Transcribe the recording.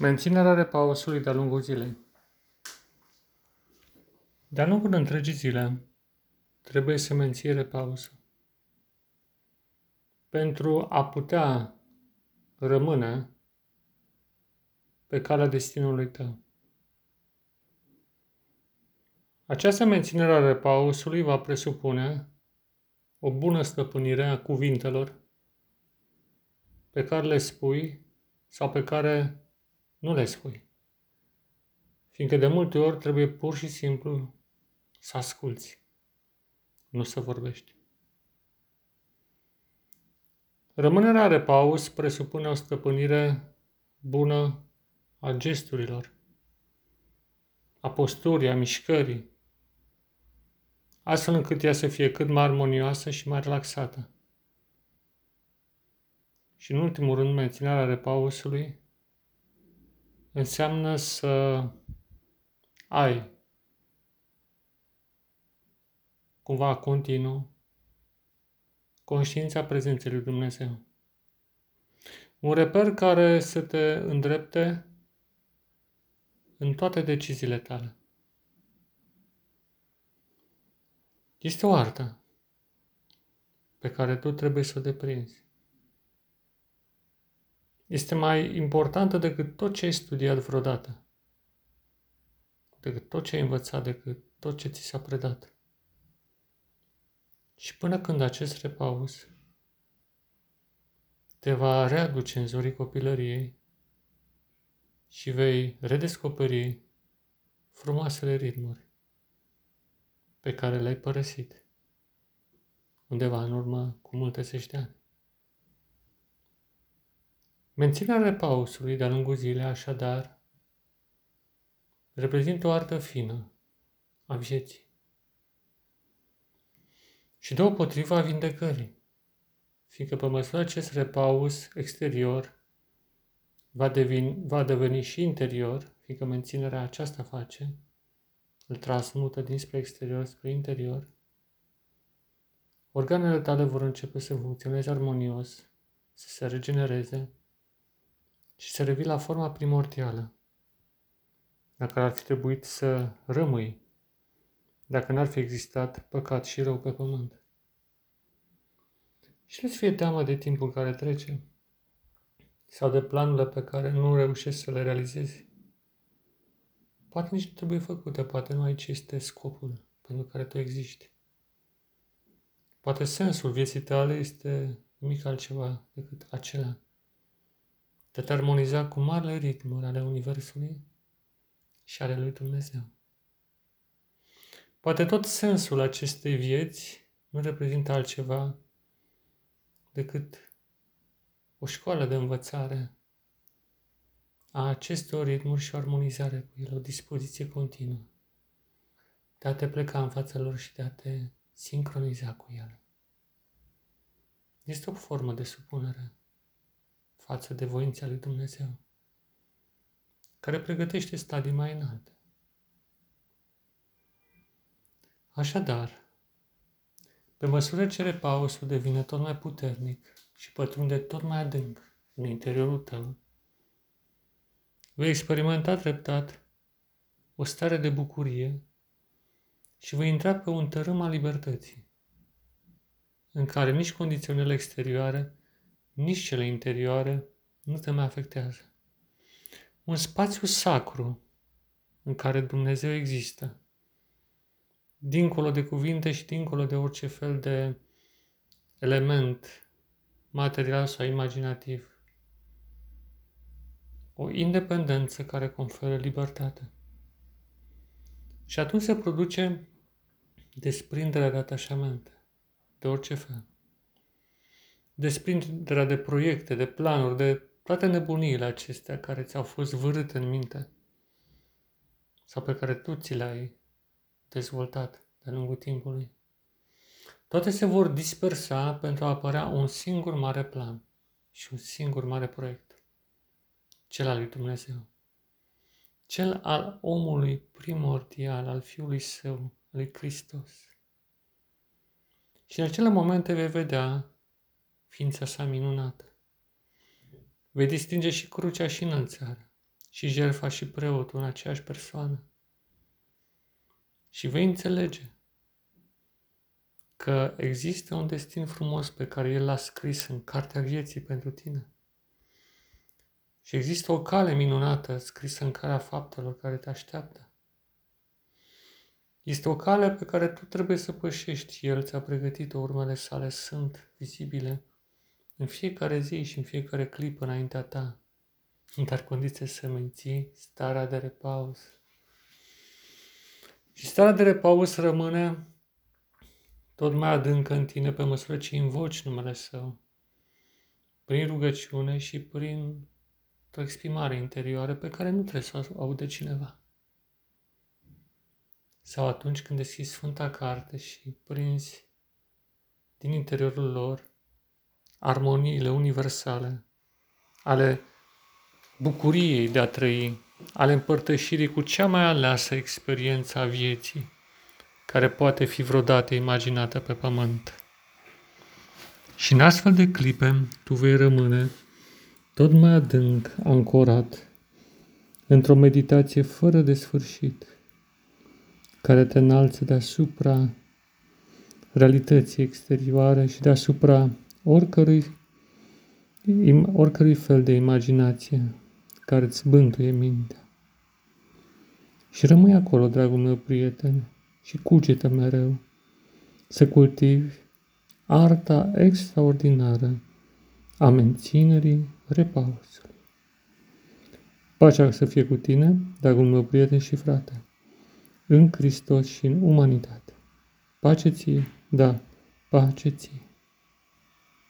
Menținerea repausului de-a lungul zilei. De-a lungul întregii zile, trebuie să menții repausul. Pentru a putea rămâne pe calea destinului tău. Această menținere a repausului va presupune o bună stăpânire a cuvintelor pe care le spui sau pe care nu le spui. Fiindcă de multe ori trebuie pur și simplu să asculți, nu să vorbești. Rămânerea repaus presupune o stăpânire bună a gesturilor, a posturii, a mișcării, astfel încât ea să fie cât mai armonioasă și mai relaxată. Și în ultimul rând, menținerea repausului înseamnă să ai cumva continuu conștiința prezenței lui Dumnezeu. Un reper care să te îndrepte în toate deciziile tale. Este o artă pe care tu trebuie să o deprinzi este mai importantă decât tot ce ai studiat vreodată, decât tot ce ai învățat, decât tot ce ți s-a predat. Și până când acest repaus te va readuce în zorii copilăriei și vei redescoperi frumoasele ritmuri pe care le-ai părăsit undeva în urmă cu multe zeci de ani. Menținerea repausului de-a lungul zilei, așadar, reprezintă o artă fină a vieții. Și deopotrivă a vindecării, fiindcă pe măsură acest repaus exterior va deveni, va deveni și interior, fiindcă menținerea aceasta face, îl transmută dinspre exterior spre interior, organele tale vor începe să funcționeze armonios, să se regenereze, și să revii la forma primordială, dacă ar fi trebuit să rămâi, dacă n-ar fi existat păcat și rău pe pământ. Și nu-ți fie teamă de timpul care trece sau de planurile pe care nu reușești să le realizezi. Poate nici nu trebuie făcute, poate nu aici este scopul pentru care tu existi. Poate sensul vieții tale este nimic altceva decât acela de te armoniza cu marile ritmuri ale Universului și ale lui Dumnezeu. Poate tot sensul acestei vieți nu reprezintă altceva decât o școală de învățare a acestor ritmuri și o armonizare cu ele, o dispoziție continuă de a te pleca în fața lor și de a te sincroniza cu ele. Este o formă de supunere față de voința lui Dumnezeu, care pregătește stadii mai înalte. Așadar, pe măsură ce repausul devine tot mai puternic și pătrunde tot mai adânc în interiorul tău, vei experimenta treptat o stare de bucurie și vei intra pe un tărâm al libertății, în care nici condițiunile exterioare nici cele interioare nu te mai afectează. Un spațiu sacru în care Dumnezeu există, dincolo de cuvinte și dincolo de orice fel de element material sau imaginativ. O independență care conferă libertate. Și atunci se produce desprinderea de atașamente, de orice fel desprinderea de proiecte, de planuri, de toate nebuniile acestea care ți-au fost vârâte în minte sau pe care tu ți le-ai dezvoltat de-a lungul timpului. Toate se vor dispersa pentru a apărea un singur mare plan și un singur mare proiect, cel al lui Dumnezeu, cel al omului primordial, al Fiului Său, lui Hristos. Și în acele momente vei vedea ființa sa minunată. Vei distinge și crucea și înălțarea, și jertfa și preotul în aceeași persoană. Și vei înțelege că există un destin frumos pe care El l-a scris în Cartea Vieții pentru tine. Și există o cale minunată scrisă în Calea Faptelor care te așteaptă. Este o cale pe care tu trebuie să pășești. El ți-a pregătit-o, urmele sale sunt vizibile în fiecare zi și în fiecare clipă înaintea ta, dar condiție să menții starea de repaus. Și starea de repaus rămâne tot mai adâncă în tine pe măsură ce invoci numele Său, prin rugăciune și prin o exprimare interioară pe care nu trebuie să o aude cineva. Sau atunci când deschizi Sfânta Carte și prinzi din interiorul lor armoniile universale ale bucuriei de a trăi, ale împărtășirii cu cea mai aleasă experiență a vieții, care poate fi vreodată imaginată pe pământ. Și în astfel de clipe, tu vei rămâne tot mai adânc ancorat într-o meditație fără de sfârșit, care te înalță deasupra realității exterioare și deasupra oricărui, oricărui fel de imaginație care îți bântuie mintea. Și rămâi acolo, dragul meu prieten, și cugetă mereu să cultivi arta extraordinară a menținerii repausului. Pacea să fie cu tine, dragul meu prieten și frate, în Hristos și în umanitate. Pace ție, da, pace ție.